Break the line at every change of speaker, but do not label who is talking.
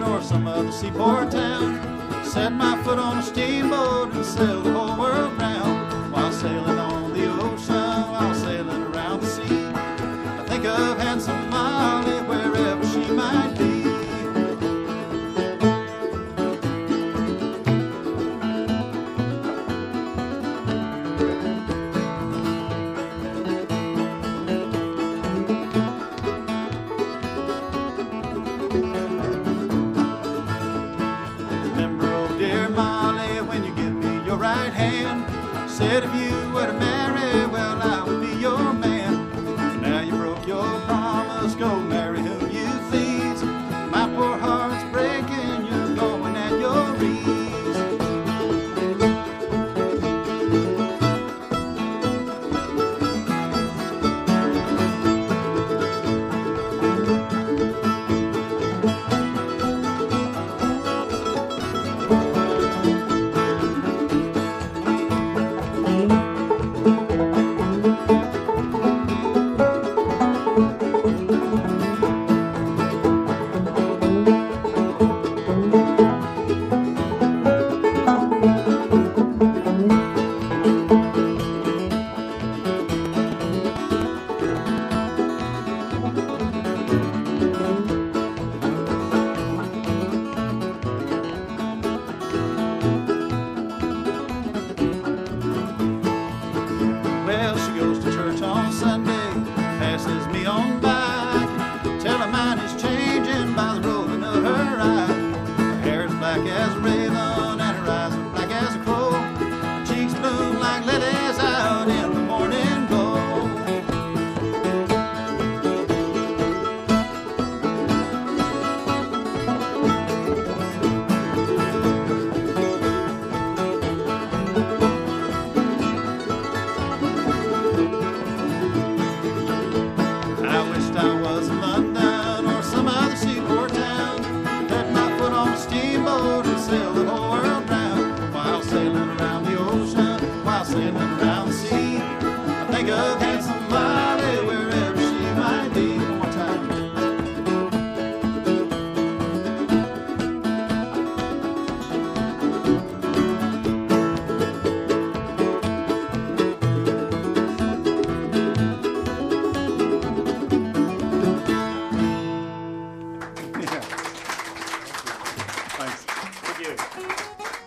Or some other seaport town. Set my foot on a steamboat and sail the whole world round. right hand. Said if you were a man. sailing around the sea. I think of handsome somebody wherever she might be one more time. Yeah. Thanks.
Thank you.